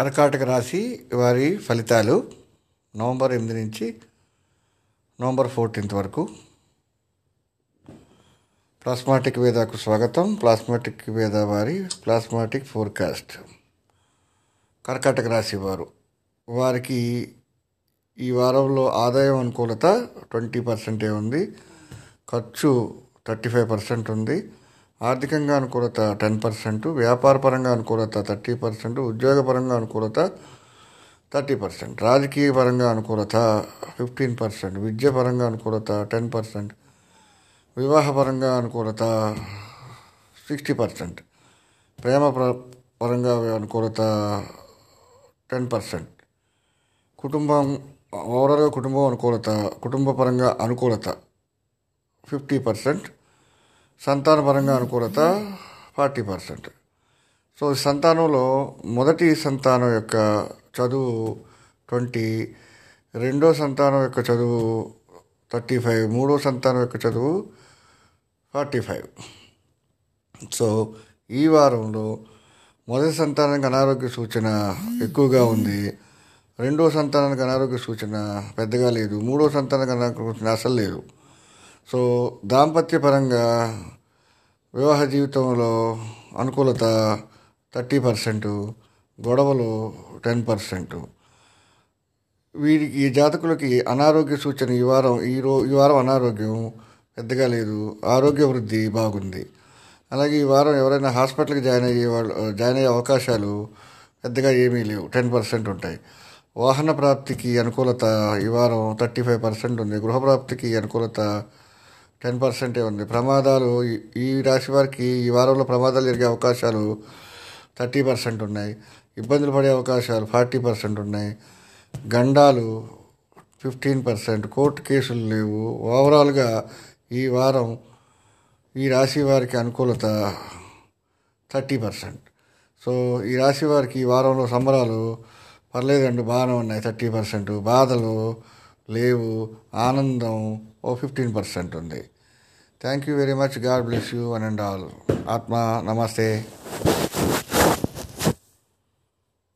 కర్కాటక రాశి వారి ఫలితాలు నవంబర్ ఎనిమిది నుంచి నవంబర్ ఫోర్టీన్త్ వరకు. ప్లాస్మాటిక్ వేదాకు స్వాగతం. ప్లాస్మాటిక్ వేద వారి ప్లాస్మాటిక్ ఫోర్కాస్ట్. కర్కాటక రాశి వారు వారికి ఈ వారంలో ఆదాయం అనుకూలత ట్వంటీ పర్సెంటే ఉంది. ఖర్చు థర్టీ ఫైవ్ పర్సెంట్ ఉంది. ఆర్థికంగా అనుకూలత టెన్ పర్సెంట్ వ్యాపారపరంగా అనుకూలత థర్టీ పర్సెంట్ ఉద్యోగపరంగా అనుకూలత థర్టీ పర్సెంట్ రాజకీయ పరంగా అనుకూలత ఫిఫ్టీన్ పర్సెంట్ విద్యపరంగా అనుకూలత టెన్ పర్సెంట్ వివాహపరంగా అనుకూలత సిక్స్టీ పర్సెంట్ ప్రేమ పరంగా అనుకూలత టెన్ పర్సెంట్. కుటుంబం ఓవరాల్గా కుటుంబం అనుకూలత కుటుంబ పరంగా అనుకూలత ఫిఫ్టీ పర్సెంట్ సంతానపరంగా అనుకూలత ఫార్టీ పర్సెంట్. సో సంతానంలో మొదటి సంతానం యొక్క చదువు ట్వంటీ రెండో సంతానం యొక్క చదువు థర్టీ ఫైవ్ మూడో సంతానం యొక్క చదువు ఫార్టీ ఫైవ్. సో ఈ వారంలో మొదటి సంతానానికి అనారోగ్య సూచన ఎక్కువగా ఉంది. రెండో సంతానానికి అనారోగ్య సూచన పెద్దగా లేదు. మూడో సంతానానికి అనారోగ్య సూచన అసలు లేదు. సో దాంపత్యపరంగా వివాహ జీవితంలో అనుకూలత థర్టీ పర్సెంటు గొడవలు టెన్ పర్సెంట్. వీరికి ఈ జాతకులకి అనారోగ్య సూచన ఈ వారం ఈ రో ఈ వారం అనారోగ్యం పెద్దగా లేదు. ఆరోగ్య వృద్ధి బాగుంది. అలాగే ఈ వారం ఎవరైనా హాస్పిటల్కి జాయిన్ అయ్యే వాళ్ళు జాయిన్ అయ్యే అవకాశాలు పెద్దగా ఏమీ లేవు. టెన్ పర్సెంట్ ఉంటాయి. వాహన ప్రాప్తికి అనుకూలత ఈ వారం థర్టీ ఫైవ్ పర్సెంట్ ఉంది. గృహ ప్రాప్తికి అనుకూలత టెన్ పర్సెంటే ఉంది. ప్రమాదాలు ఈ- ఈ రాశి వారికి ఈ వారంలో ప్రమాదాలు జరిగే అవకాశాలు థర్టీ పర్సెంట్ ఉన్నాయి. ఇబ్బందులు పడే అవకాశాలు ఫార్టీ పర్సెంట్ ఉన్నాయి. గండాలు ఫిఫ్టీన్ పర్సెంట్. కోర్టు కేసులు లేవు. ఓవరాల్గా ఈ వారం ఈ రాశి వారికి అనుకూలత థర్టీ పర్సెంట్. సో ఈ రాశి వారికి ఈ వారంలో సంబరాలు పర్లేదండి బాగానే ఉన్నాయి థర్టీ పర్సెంట్. బాధలు లేవు ఆనందం ఓ ఫిఫ్టీన్ పర్సెంట్ ఉంది. Thank you very much. God bless you, one and all. Atma, Namaste.